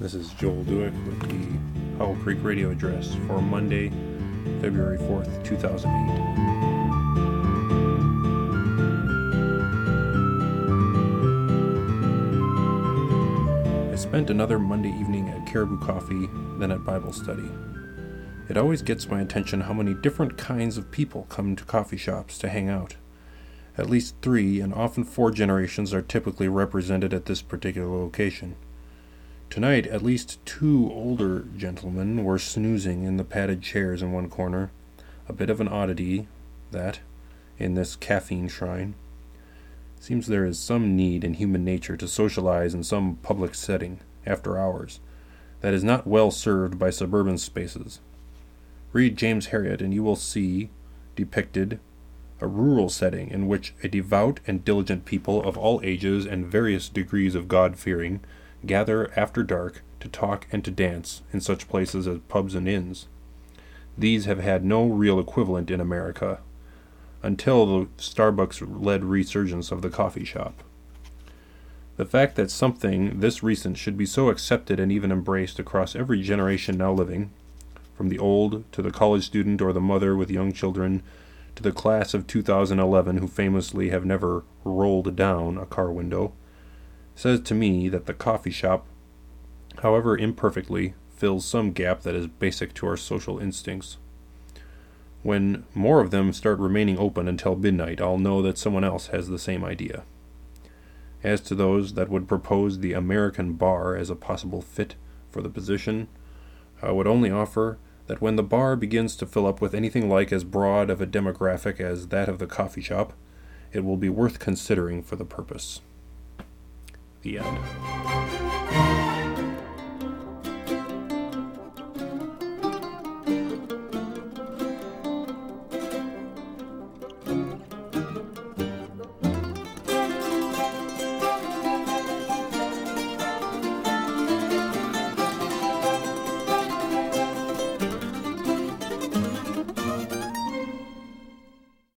This is Joel Duick with the Howell Creek radio address for Monday, February 4th, 2008. I spent another Monday evening at Caribou Coffee, then at Bible study. It always gets my attention how many different kinds of people come to coffee shops to hang out. At least three and often four generations are typically represented at this particular location. Tonight, at least two older gentlemen were snoozing in the padded chairs in one corner, a bit of an oddity, that, in this caffeine shrine. Seems there is some need in human nature to socialize in some public setting, after hours, that is not well served by suburban spaces. Read James Herriot, and you will see depicted a rural setting in which a devout and diligent people of all ages and various degrees of God fearing gather after dark to talk and to dance in such places as pubs and inns. These have had no real equivalent in America until the Starbucks led resurgence of the coffee shop. The fact that something this recent should be so accepted and even embraced across every generation now living, from the old to the college student or the mother with young children to the class of 2011 who famously have never rolled down a car window, says to me that the coffee shop, however imperfectly, fills some gap that is basic to our social instincts. When more of them start remaining open until midnight, I'll know that someone else has the same idea. As to those that would propose the American bar as a possible fit for the position, I would only offer that when the bar begins to fill up with anything like as broad of a demographic as that of the coffee shop, it will be worth considering for the purpose. The end.